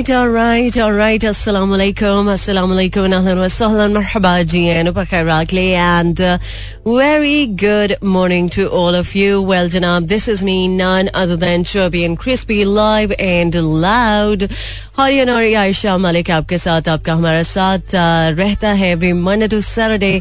right, all right, all right. Assalamu alaikum, assalamu alaikum, ahlan wa sahlan, marhaba ji, and upakairakli, and uh, very good morning to all of you. Well, Janab, this is me, none other than Chubby and Crispy, live and loud. Haryana और आयशा मलिक आपके साथ आपका हमारा साथ uh, रहता है every Monday to Saturday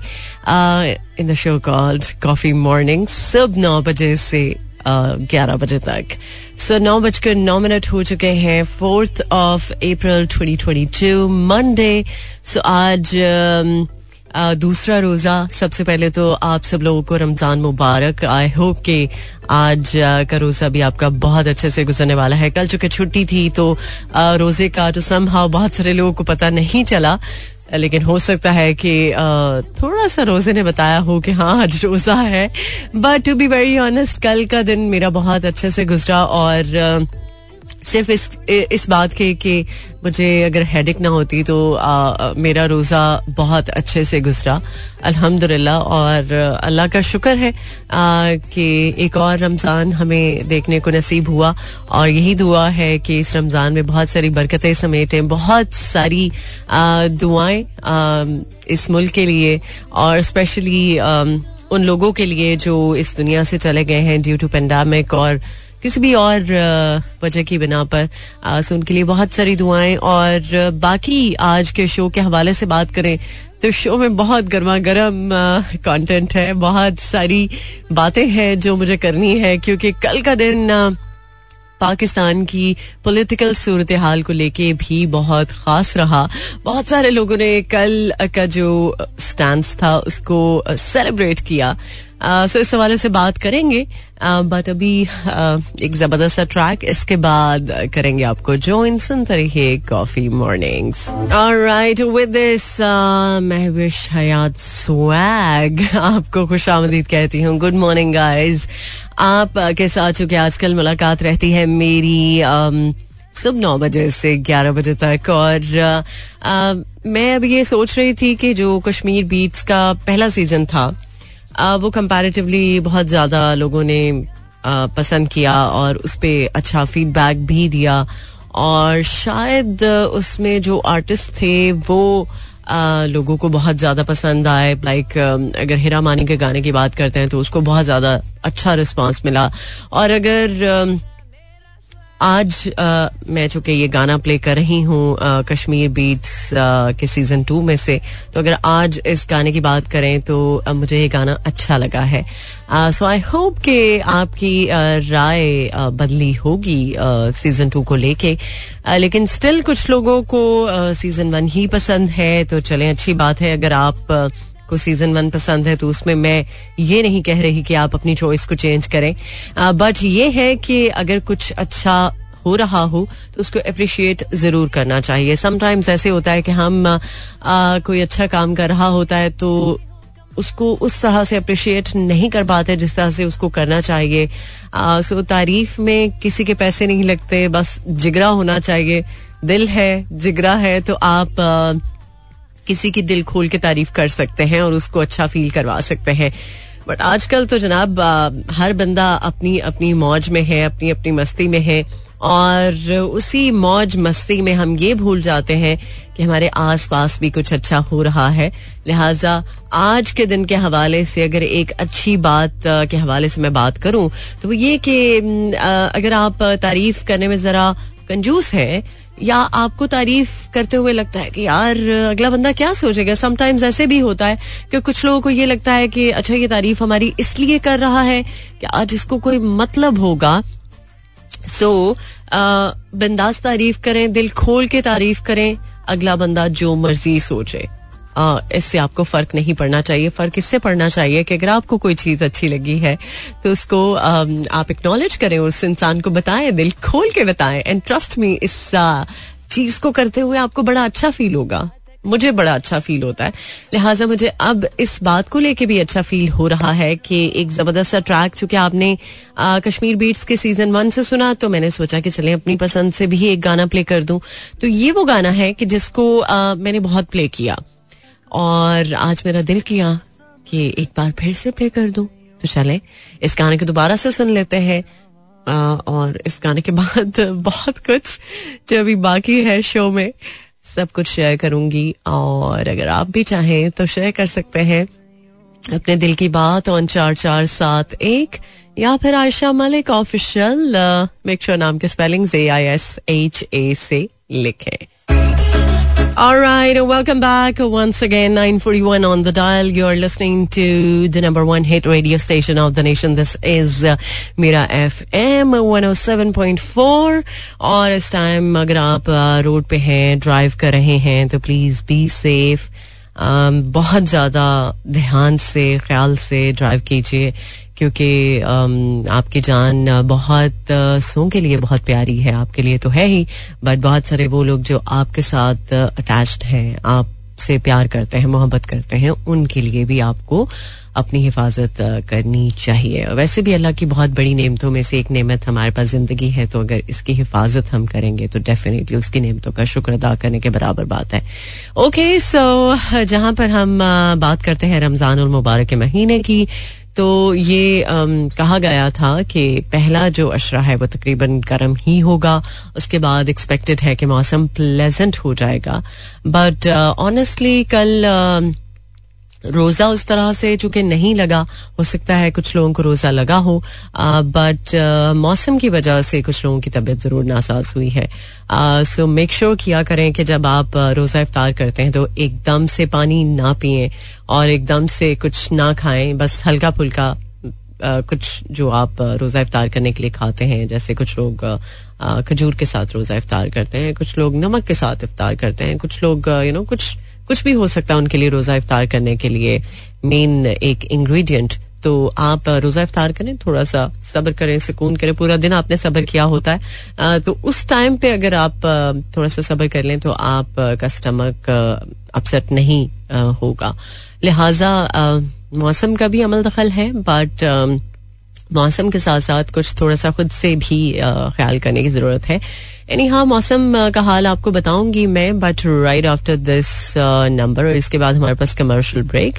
in the show called coffee morning सब नौ बजे से ग्यारह बजे तक। सो नौ बजकर नौ मिनट हो चुके हैं fourth of April 2022 Monday so आज um, दूसरा रोजा। सबसे पहले तो आप सब लोगों को रमज़ान मुबारक। आई होप कि आज का रोजा भी आपका बहुत अच्छे से गुजरने वाला है। कल चूँकि छुट्टी थी तो रोज़े का तो सम बहुत सारे लोगों को पता नहीं चला। लेकिन हो सकता है कि थोड़ा सा रोज़े ने बताया हो कि हाँ आज रोजा है। But to be very honest कल का दिन मेरा बहुत अच्छे से गुजरा और सिर्फ़ इस इस बात के कि मुझे अगर हेडिक ना होती तो आ, मेरा रोज़ा बहुत अच्छे से गुजरा। अल्हम्दुलिल्लाह और अल्लाह का शुक्र है कि एक और रमज़ान हमें देखने को नसीब हुआ। और यही दुआ है कि इस रमज़ान में बहुत सारी बरकतें समेटें बहुत सारी दुआएँ इस मुल्क के लिए और स्पेशली उन लोगों के लिए जो इस दुनिया से चले गए हैं ड्यू टू पेंडामिक और किसी भी और वजह की बिना पर सो उनके लिए बहुत सारी दुआएँ और बाकी आज के शो के हवाले से बात करें तो शो में बहुत गर्मा गर्म कॉन्टेंट है, बहुत सारी बातें हैं जो मुझे करनी है, क्योंकि कल का दिन पाकिस्तान की पॉलिटिकल सूरत हाल को लेके भी बहुत खास रहा। बहुत सारे लोगों ने कल का जो स्टैंड था, उसको सेलिब्रेट किया। सो इस हवाले से बात करेंगे। बट अभी एक ज़बरदस्त सा ट्रैक इसके बाद करेंगे आपको जो इन सुनते रहिए coffee mornings right with Mahwish Hayat swag आपको खुश आमदीद कहती हूँ। गुड मॉर्निंग गाइज़ आप के साथ चूँकि आजकल मुलाकात रहती है मेरी सुबह नौ बजे से ग्यारह बजे तक। और आ, मैं अब ये सोच रही थी कि जो कश्मीर बीट्स का पहला सीज़न था आ, वो कंपैरेटिवली बहुत ज़्यादा लोगों ने आ, पसंद किया और उस पर अच्छा फीडबैक भी दिया। और शायद उसमें जो आर्टिस्ट थे वो लोगों को बहुत ज़्यादा पसंद आए। लाइक अगर हिरा मानी के गाने की बात करते हैं तो उसको बहुत ज़्यादा अच्छा रिस्पॉन्स मिला। और अगर आज आ, मैं चूँकि ये गाना प्ले कर रही हूँ कश्मीर बीट्स के सीज़न टू में से तो अगर आज इस गाने की बात करें तो आ, मुझे ये गाना अच्छा लगा है। सो आई होप कि आपकी राय बदली होगी सीज़न टू को लेके। लेकिन स्टिल कुछ लोगों को सीज़न वन ही पसंद है तो चलें अच्छी बात है। अगर आप को सीज़न वन पसंद है तो उसमें मैं ये नहीं कह रही कि आप अपनी चॉइस को चेंज करें। बट ये है कि अगर कुछ अच्छा हो रहा हो तो उसको अप्रिशिएट ज़रूर करना चाहिए। समटाइम्स ऐसे होता है कि हम आ, कोई अच्छा काम कर रहा होता है तो उसको उस तरह से अप्रिशिएट नहीं कर पाते जिस तरह से उसको करना चाहिए। सो तारीफ़ में किसी के पैसे नहीं लगते बस जिगरा होना चाहिए। दिल है जिगरा है तो आप आ, किसी की दिल खोल के तारीफ़ कर सकते हैं और उसको अच्छा फील करवा सकते हैं। बट आजकल तो जनाब हर बंदा अपनी अपनी मौज में है, अपनी अपनी मस्ती में है और उसी मौज मस्ती में हम ये भूल जाते हैं कि हमारे आसपास भी कुछ अच्छा हो रहा है। लिहाजा आज के दिन के हवाले से अगर एक अच्छी बात के हवाले से मैं बात करूँ तो वो ये कि अगर आप तारीफ़ करने में जरा कंजूस है या आपको तारीफ़ करते हुए लगता है कि यार अगला बंदा क्या सोचेगा? समटाइम्स ऐसे भी होता है कि कुछ लोगों को ये लगता है कि अच्छा ये तारीफ़ हमारी इसलिए कर रहा है कि आज इसको कोई मतलब होगा। सो so, बिंदास तारीफ़ करें दिल खोल के तारीफ़ करें अगला बंदा जो मर्ज़ी सोचे। इससे आपको फ़र्क नहीं पड़ना चाहिए। फ़र्क इससे पड़ना चाहिए कि अगर आपको कोई चीज़ अच्छी लगी है तो उसको आप एक्नॉलेज करें उस इंसान को बताएँ दिल खोल के बताएँ। एंड ट्रस्ट मी इस चीज़ को करते हुए आपको बड़ा अच्छा फील होगा। मुझे बड़ा अच्छा फील होता है। लिहाजा मुझे अब इस बात को लेके भी अच्छा फील हो रहा है कि एक ज़बरदस्त सा ट्रैक चूँकि आपने आ, कश्मीर बीट्स के सीज़न वन से सुना तो मैंने सोचा कि चले अपनी पसंद से भी एक गाना प्ले कर दूँ। तो ये वो गाना है कि जिसको आ, मैंने बहुत प्ले किया। और आज मेरा दिल किया कि एक बार फिर से प्ले कर दूँ। तो चले, इस गाने को दोबारा से सुन लेते हैं और इस गाने के बाद बहुत कुछ जो अभी बाकी है शो में, सब कुछ शेयर करूँगी। और अगर आप भी चाहें तो शेयर कर सकते हैं। अपने दिल की बात ऑन चार चार सात एक, या फिर Ayesha Malik official make sure नाम के spelling A I S H A से लिखे। All right, welcome back once again. 9:41 on the dial. You're listening to the number one hit radio station of the nation. This is uh, Mira FM 107.4. और इस time अगर आप road पे हैं drive कर रहे हैं तो प्लीज बी सेफ बहुत ज़्यादा ध्यान से, ख्याल से ड्राइव कीजिए, क्योंकि आपकी जान बहुत सो के लिए बहुत प्यारी है, आपके लिए तो है ही बट बहुत सारे वो लोग जो आपके साथ अटैच्ड हैं आपसे प्यार करते हैं, मोहब्बत करते हैं, उनके लिए भी आपको अपनी हिफाजत करनी चाहिए। वैसे भी अल्लाह की बहुत बड़ी नेमतों में से एक नेमत हमारे पास ज़िंदगी है तो अगर इसकी हिफाजत हम करेंगे तो डेफिनेटली उसकी नेमतों का शुक्र अदा करने के बराबर बात है। ओके सो जहाँ पर हम बात करते हैं रमज़ान मुबारक महीने की तो ये um, कहा गया था कि पहला जो अशरा है वो तकरीबन गर्म ही होगा। उसके बाद एक्सपेक्टेड है कि मौसम प्लेजेंट हो जाएगा। बट ऑनेस्टली uh, कल uh, रोजा उस तरह से चूँकि नहीं लगा, हो सकता है कुछ लोगों को रोजा लगा हो बट मौसम की वजह से कुछ लोगों की तबीयत ज़रूर नासाज हुई है। सो मेक श्योर किया करें कि जब आप रोजा इफ्तार करते हैं तो एकदम से पानी ना पिए और एकदम से कुछ ना खाएँ। बस हल्का फुल्का कुछ जो आप रोजा इफ्तार करने के लिए खाते हैं, जैसे कुछ लोग खजूर के साथ रोजा इफ्तार करते हैं, कुछ लोग नमक के साथ इफ्तार करते हैं, कुछ लोग यू नो कुछ कुछ भी हो सकता है उनके लिए रोजा इफ्तार करने के लिए मेन एक इंग्रेडिएंट तो आप रोजा इफ्तार करें, थोड़ा सा सब्र करें, सुकून करें। पूरा दिन आपने सब्र किया होता है। तो उस टाइम पे अगर आप थोड़ा सा सब्र कर लें तो आप का स्टमक अपसेट नहीं होगा। लिहाजा मौसम का भी अमल दखल है बट मौसम के साथ साथ कुछ थोड़ा सा खुद से भी ख्याल करने की ज़रूरत है। यानी हाँ मौसम का हाल आपको बताऊँगी मैं but right after this number और इसके बाद हमारे पास कमर्शियल ब्रेक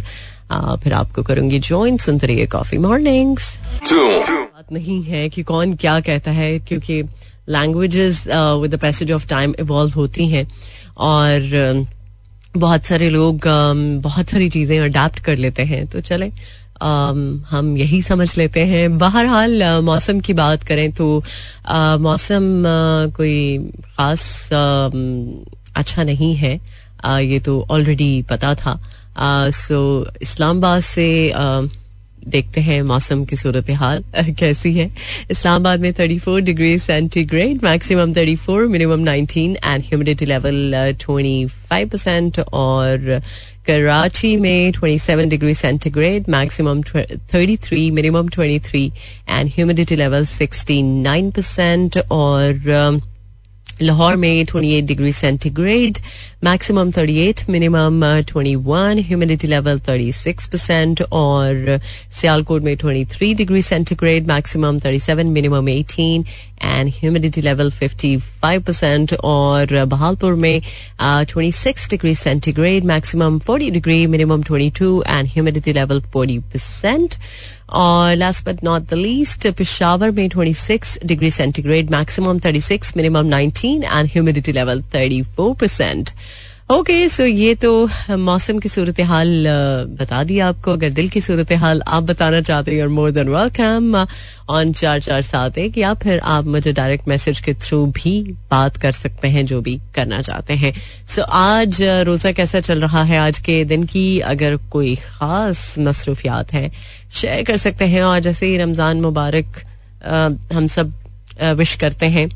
फिर आपको करूँगी ज्वाइन सुनते रहिए कॉफ़ी मॉर्निंग्स बात नहीं है कि कौन क्या कहता है, क्योंकि languages with the passage of time evolve होती हैं, और बहुत सारे लोग बहुत सारी चीज़ें अडेप्ट कर लेते हैं तो चले हम यही समझ लेते हैं। बहरहाल मौसम की बात करें तो मौसम कोई ख़ास अच्छा नहीं है। ये तो ऑलरेडी पता था। सो इस्लामाबाद से देखते हैं मौसम की सूरत हाल कैसी है। इस्लामाबाद में 34 degree centigrade maximum 34 minimum 19 and humidity level 25 percent और कराची में 27 degree centigrade maximum 33 minimum 23 and humidity level 69 percent और लाहौर में 28 degree centigrade maximum 38 minimum 21 humidity level 36 percent और सियालकोट में 23 degree centigrade maximum 37 minimum 18 and humidity level 55 percent और बहालपुर में twenty six degree centigrade maximum 40 degree minimum 22 and humidity level 40 percent और last but not the least Peshawar में 26 degree centigrade maximum 36 minimum 19 and humidity level 34 percent okay so ये तो मौसम की सूरत हाल बता दी आपको। अगर दिल की सूरत हाल आप बताना चाहते हैं और मोर देन वेलकम ऑन चार चार सात एक या फिर आप मुझे डायरेक्ट मैसेज के थ्रू भी बात कर सकते हैं जो भी करना चाहते हैं। सो so, आज रोजा कैसा चल रहा है? आज के दिन की अगर कोई खास मसरूफियात है शेयर कर सकते हैं। और जैसे ही रमज़ान मुबारक हम सब विश करते हैं।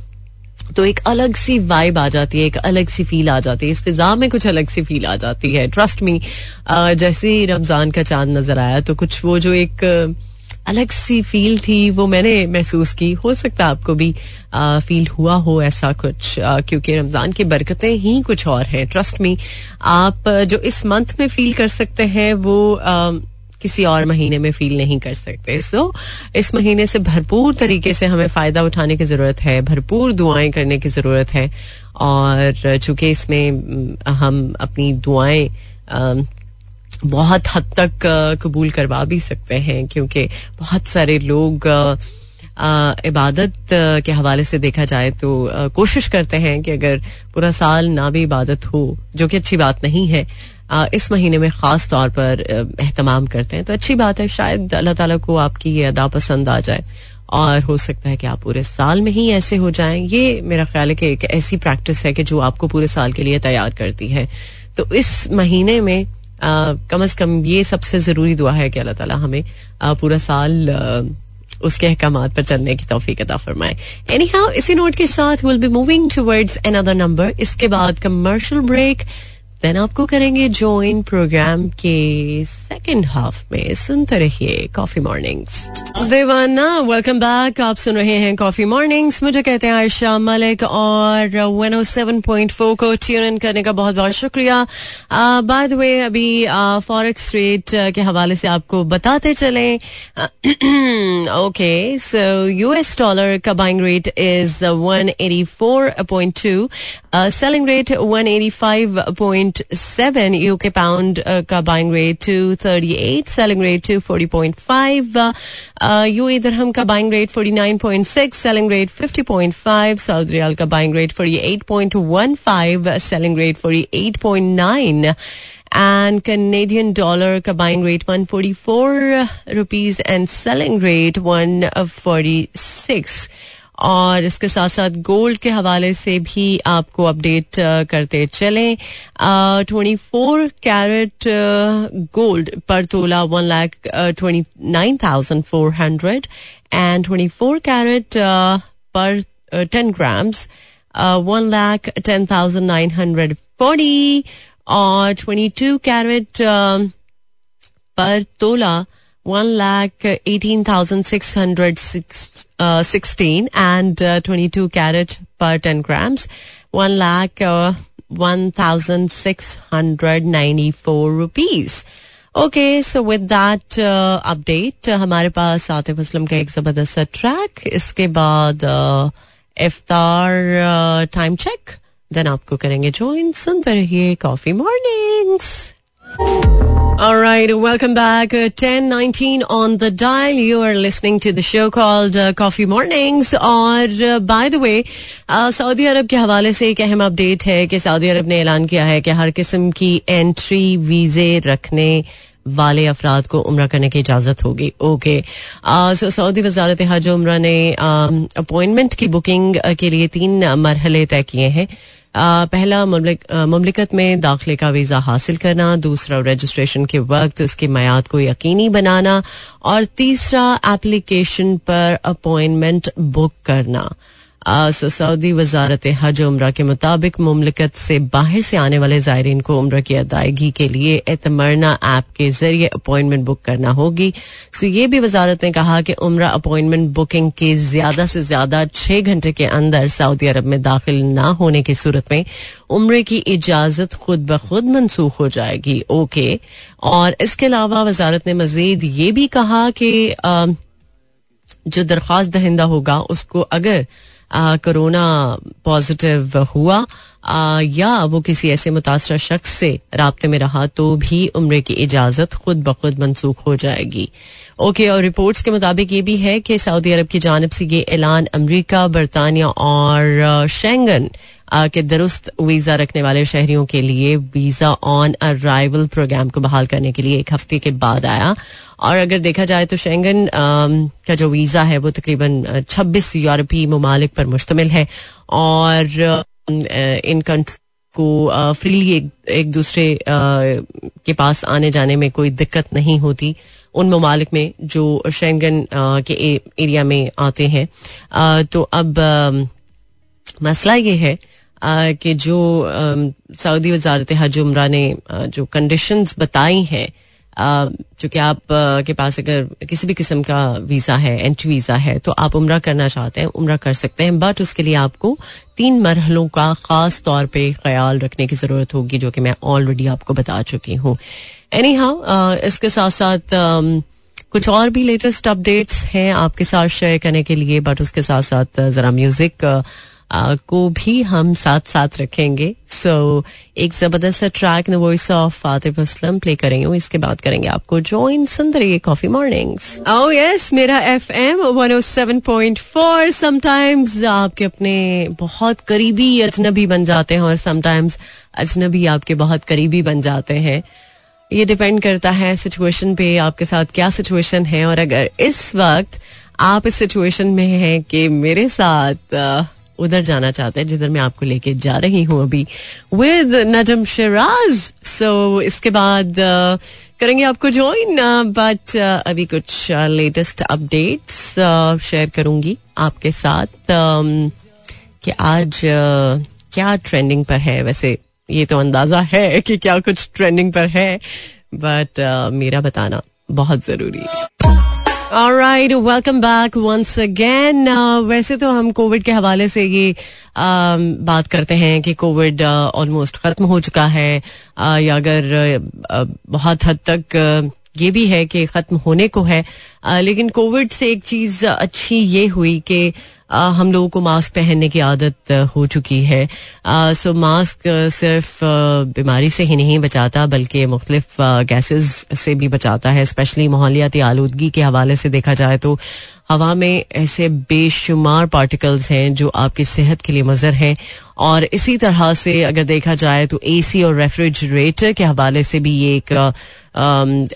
तो एक अलग सी वाइब आ जाती है, एक अलग सी फील आ जाती है। इस फिजा में कुछ अलग सी फील आ जाती है। ट्रस्ट मी जैसे ही रमज़ान का चाँद नज़र आया तो कुछ वो जो एक अलग सी फील थी, वो मैंने महसूस की। हो सकता आपको भी फील हुआ हो ऐसा कुछ क्योंकि रमज़ान की बरकतें ही कुछ और हैं। ट्रस्ट मी आप जो इस मंथ में फील कर सकते हैं, वो किसी और महीने में फील नहीं कर सकते। सो so, इस महीने से भरपूर तरीके से हमें फ़ायदा उठाने की ज़रूरत है भरपूर दुआएँ करने की ज़रूरत है। और चूँकि इसमें हम अपनी दुआएँ बहुत हद तक कबूल करवा भी सकते हैं क्योंकि बहुत सारे लोग इबादत के हवाले से देखा जाए तो कोशिश करते हैं कि अगर पूरा साल ना भी इबादत हो जो कि अच्छी बात नहीं है इस महीने में ख़ास तौर पर अहतमाम करते हैं। तो अच्छी बात है शायद अल्लाह ताला को आपकी ये अदा पसंद आ जाए। और हो सकता है कि आप पूरे साल में ही ऐसे हो जाएँ। ये मेरा ख्याल है कि एक ऐसी प्रैक्टिस है कि जो आपको पूरे साल के लिए तैयार करती है। तो इस महीने में आ, कम अज कम ये सबसे ज़रूरी दुआ है कि अल्लाह ताला हमें आ, पूरा साल आ, उसके अहकाम पर चलने की तोफीक अदा फरमाए। एनी हाउ इसी नोट के साथ will be moving towards another number इसके बाद कमर्शियल ब्रेक देन आपको करेंगे ज्वाइन प्रोग्राम के सेकेंड हाफ़ में। सुनते रहिए कॉफ़ी मॉर्निंग्स देवाना वेलकम बैक आप सुन रहे हैं कॉफ़ी मॉर्निंग्स मुझे कहते हैं आयशा मलिक और 107.4 को ट्यून इन करने का बहुत बहुत शुक्रिया। बाय द वे अभी फॉरेक्स रेट के हवाले से आपको बताते चले। ओके सो यूएस डॉलर का buying rate is 184.2 selling rate 185. 7 UK pound का buying rate two thirty eight selling rate two forty point five UAE dirham का buying rate forty nine point six selling rate fifty point five Saudi riyal का buying rate forty eight point one five selling rate forty eight point nine and Canadian dollar ka buying rate 144 rupees, and selling rate 146 और इसके साथ साथ gold के हवाले से भी आपको अपडेट करते चलें। ट्वेंटी फोर कैरेट गोल्ड पर तोला one lakh twenty nine thousand four hundred and twenty four carat पर ten grams one lakh ten thousand nine hundred forty और ट्वेंटी टू कैरेट पर तोला one lakh eighteen thousand six hundred sixteen and uh, 22 carat per 10 grams. One lakh uh, 1694 rupees. Okay so with that update हमारे पास आतिफ असलम का एक ज़बरदस्त track इसके बाद इफ्तार टाइम चेक देन आपको करेंगे ज्वाइन सुनते रहिए coffee mornings All right, welcome back. Uh, 1019 on the dial. You are listening to the show called uh, Coffee Mornings. और uh, by the way, Saudi अरब के हवाले से एक अहम अपडेट है कि सऊदी अरब ने ऐलान किया है कि हर किस्म की एंट्री वीजे रखने वाले अफराद को उम्र करने की इजाज़त होगी। ओके। सऊदी वजारत हज उम्र ने अपॉइंटमेंट की बुकिंग के लिए तीन मरहले तय किए हैं। पहला ममलिकत में दाखिले का वीज़ा हासिल करना, दूसरा रजिस्ट्रेशन के वक्त उसकी मैयाद को यकीनी बनाना, और तीसरा एप्लीकेशन पर अपॉइंटमेंट बुक करना। सऊदी वजारत हज उम्र के मुताबिक ममलिकत से बाहर से आने वाले जायरीन को उम्र की अदायगी के लिए एतमरना ऐप के ज़रिए अपॉइंटमेंट बुक करना होगी। सो ये भी वजारत ने कहा कि उम्र अपॉइंटमेंट बुकिंग के ज़्यादा से ज़्यादा छह घंटे के अंदर सऊदी अरब में दाखिल ना होने की सूरत में उम्र की इजाज़त खुद ब खुद मनसूख हो जाएगी। ओके। और इसके अलावा वजारत ने मजीद ये भी कहा कि जो दरख्वास्त दहिंदा होगा, उसको अगर कोरोना पॉजिटिव हुआ। आ, या वो किसी ऐसे मुतासर शख्स से रबते में रहा तो भी उम्र की इजाज़त खुद ब खुद मनसूख हो जाएगी। ओके और रिपोर्ट्स के मुताबिक ये भी है कि सऊदी अरब की जानब से ये ऐलान अमरीका बरतानिया और शेंगन के दुरुस्त वीज़ा रखने वाले शहरियों के लिए वीज़ा ऑन अराइवल प्रोग्राम को बहाल करने के लिए एक हफ़्ते के बाद आया। और अगर देखा जाए तो शेंगन का जो वीज़ा है वो तकरीबन 26 यूरोपीय ममालिक पर मुश्तमिल है। और इन कंट्री को फ्रीली एक, एक दूसरे के पास आने जाने में कोई दिक्कत नहीं होती। उन ममालिक में जो शेंगन के ए, एरिया में आते हैं। तो अब मसला ये है कि जो सऊदी वजारत हज उम्र ने जो कंडीशंस बताई हैं चूँकि आप के पास अगर किसी भी किस्म का वीज़ा है एंट्री वीज़ा है तो आप उम्र करना चाहते हैं, उम्र कर सकते हैं बट उसके लिए आपको तीन मरहलों का खास तौर पे ख्याल रखने की ज़रूरत होगी, जो कि मैं ऑलरेडी आपको बता चुकी हूँ। एनी हाउ इसके साथ साथ कुछ और भी लेटेस्ट अपडेट्स हैं आपके साथ शेयर करने के लिए बट उसके साथ साथ जरा म्यूज़िक को भी हम साथ साथ रखेंगे। सो so, एक ज़बरदस्त track the voice of Atif Aslam play करेंगे। इसके बाद करेंगे आपको ज्वाइन सुन रहिए कॉफ़ी मॉर्निंग्स यस मेरा F M one seven point four sometimes आपके अपने बहुत करीबी अजनबी बन जाते हैं और समटाइम्स अजनबी आपके बहुत करीबी बन जाते हैं। ये डिपेंड करता है सिचुएशन पे आपके साथ क्या सिचुएशन है। और अगर इस वक्त आप इस सिचुएशन में हैं कि मेरे साथ उधर जाना चाहते हैं, जिधर मैं आपको लेके जा रही हूँ अभी विद नजम शराज सो इसके बाद करेंगे आपको ज्वाइन बट अभी कुछ लेटेस्ट अपडेट्स शेयर करूँगी आपके साथ कि आज क्या ट्रेंडिंग पर है। वैसे, ये तो अंदाज़ा है कि क्या कुछ ट्रेंडिंग पर है बट मेरा बताना बहुत ज़रूरी है। Right welcome back once again वैसे तो हम कोविड के हवाले से ये uh, बात करते हैं कि कोविड ऑलमोस्ट uh, खत्म हो चुका है। Uh, या अगर uh, बहुत हद तक uh, ये भी है कि खत्म होने को है। लेकिन कोविड से एक चीज़ अच्छी ये हुई कि हम लोगों को मास्क पहनने की आदत हो चुकी है। सो मास्क सिर्फ़ बीमारी से ही नहीं बचाता, बल्कि मुख्तलिफ़ गैसेस से भी बचाता है। स्पेशली माहौलियाती आलूदगी के हवाले से देखा जाए तो हवा में ऐसे बेशुमार पार्टिकल्स हैं जो आपकी सेहत के लिए मजर हैं। और इसी तरह से अगर देखा जाए तो एसी और रेफ्रिजरेटर के हवाले से भी ये एक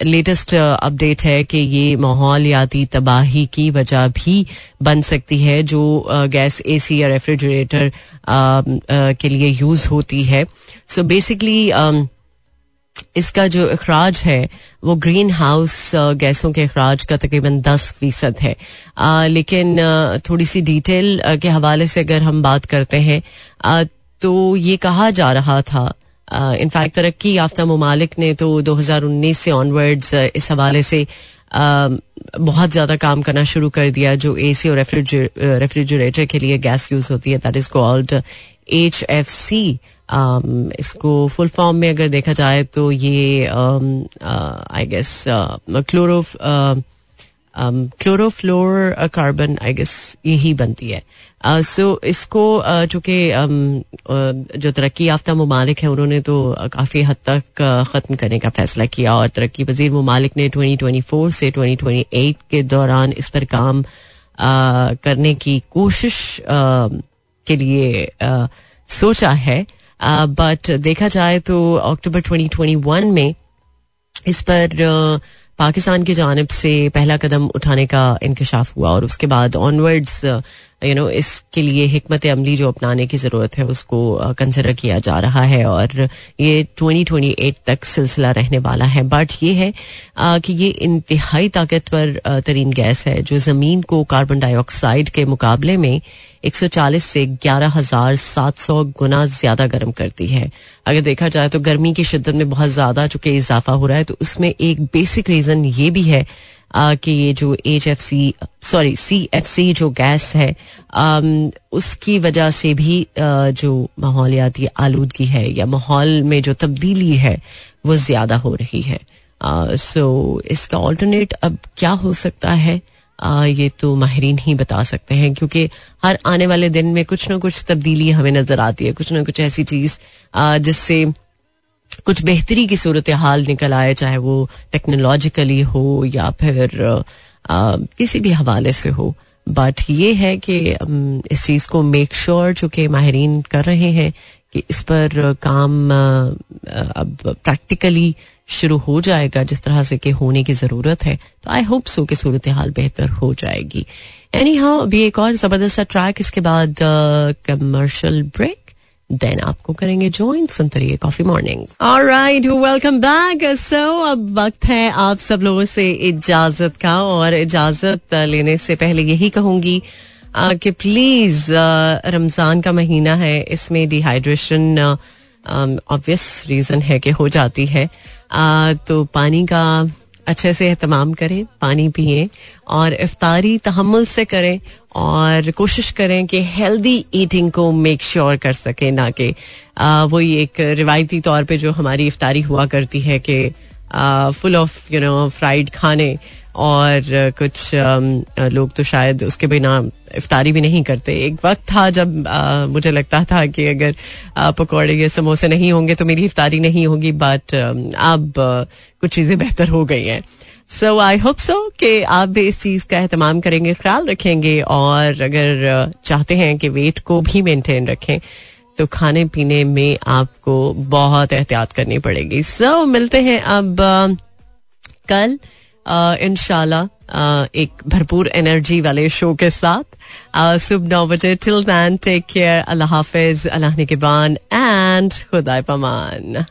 लेटेस्ट अपडेट है कि ये माहौलियाती तबाही की वजह भी बन सकती है जो गैस एसी या रेफ्रिजरेटर के लिए यूज़ होती है। सो बेसिकली इसका जो अखराज है वो ग्रीन हाउस गैसों के अखराज का तकरीबन दस फ़ीसद है। आ, लेकिन थोड़ी सी डिटेल के हवाले से अगर हम बात करते हैं आ, तो ये कहा जा रहा था। इनफैक्ट तरक्की याफ्ता ममालिक ने तो 2019 से ऑनवर्ड्स इस हवाले से बहुत ज़्यादा काम करना शुरू कर दिया जो ए सी और रेफ्रिजरेटर के लिए गैस यूज़ होती है that is called H F C इसको फुल फॉर्म में अगर देखा जाए तो ये I guess chloro chlorofluoro carbon I guess यही बनती है। सो uh, इसको uh, चूँकि um, uh, जो तरक्की याफ्ता ममालिक है उन्होंने तो काफ़ी हद तक ख़त्म करने का फैसला किया और तरक्की पजीर ममालिक ने 2024 से 2028 के दौरान इस पर काम करने की कोशिश के लिए सोचा है। बट देखा जाए तो अक्टूबर 2021 में इस पर पाकिस्तान की जानब से पहला कदम उठाने का इंकशाफ हुआ और उसके बाद ऑनवर्ड्स यू नो इसके लिए हमत अमली जो अपनाने की ज़रूरत है उसको कंसिडर किया जा रहा है और ये 2028 तक सिलसिला रहने वाला है। बट ये है कि ये इंतहाई ताकतवर तरीन गैस है जो ज़मीन को कार्बन डाइऑक्साइड के मुकाबले में 140 से 11,700 गुना ज़्यादा गर्म करती है। अगर देखा जाए तो गर्मी की शिद्दत में बहुत ज़्यादा चूँकि इजाफा हो रहा है तो उसमें एक बेसिक रीजन ये भी है कि ये जो H F C sorry C F C जो गैस है उसकी वजह से भी जो माहौलियाती आलूदगी है या माहौल में जो तब्दीली है, वो ज़्यादा हो रही है। सो इसका ऑल्टरनेट अब क्या हो सकता है? ये तो माहरीन ही बता सकते हैं, क्योंकि हर आने वाले दिन में कुछ ना कुछ तब्दीली हमें नज़र आती है, कुछ ना कुछ ऐसी चीज़ जिससे कुछ बेहतरी की सूरत हाल निकल आए चाहे वो टेक्नोलॉजिकली हो या फिर आ, किसी भी हवाले से हो। बट ये है कि इस चीज़ को मेक श्योर चूँकि माहरीन कर रहे हैं कि इस पर काम अब प्रैक्टिकली शुरू हो जाएगा जिस तरह से कि होने की ज़रूरत है। तो आई होप सो कि सूरत हाल बेहतर हो जाएगी। एनी हाँ अभी एक और ज़बरदस्त ट्रैक इसके बाद कमर्शियल ब्रेक देन आपको करेंगे ज्वाइन सुनते रहिए coffee morning right welcome back so अब वक्त है आप सब लोगों से इजाज़त का और इजाज़त लेने से पहले यही कहूँगी कि प्लीज़ रमज़ान का महीना है, इसमें डिहाइड्रेशन ऑब्वियस रीजन है कि हो जाती है। तो पानी का अच्छे से अहतमाम करें, पानी पिए और इफ्तारी तहमल से करें और कोशिश करें कि हेल्दी ईटिंग को मेक श्योर sure कर सकें ना कि वही एक रिवायती तौर पे जो हमारी इफ्तारी हुआ करती है कि full of you know fried खाने और कुछ लोग तो शायद उसके बिना इफ्तारी भी नहीं करते। एक वक्त था जब मुझे लगता था कि अगर पकौड़े या समोसे नहीं होंगे तो मेरी इफ्तारी नहीं होगी बट अब कुछ चीज़ें बेहतर हो गई हैं। सो आई होप सो कि आप भी इस चीज़ का अहतमाम करेंगे ख्याल रखेंगे और अगर चाहते हैं कि वेट को भी मेंटेन रखें तो खाने पीने में आपको बहुत एहतियात करनी पड़ेगी। सो so, मिलते हैं अब कल। इनशाला एक भरपूर एनर्जी वाले शो के साथ सुबह नौ बजे टिल दैन टेक केयर अल्लाह हाफिज अल्लाह निगबान एंड खुदा पमान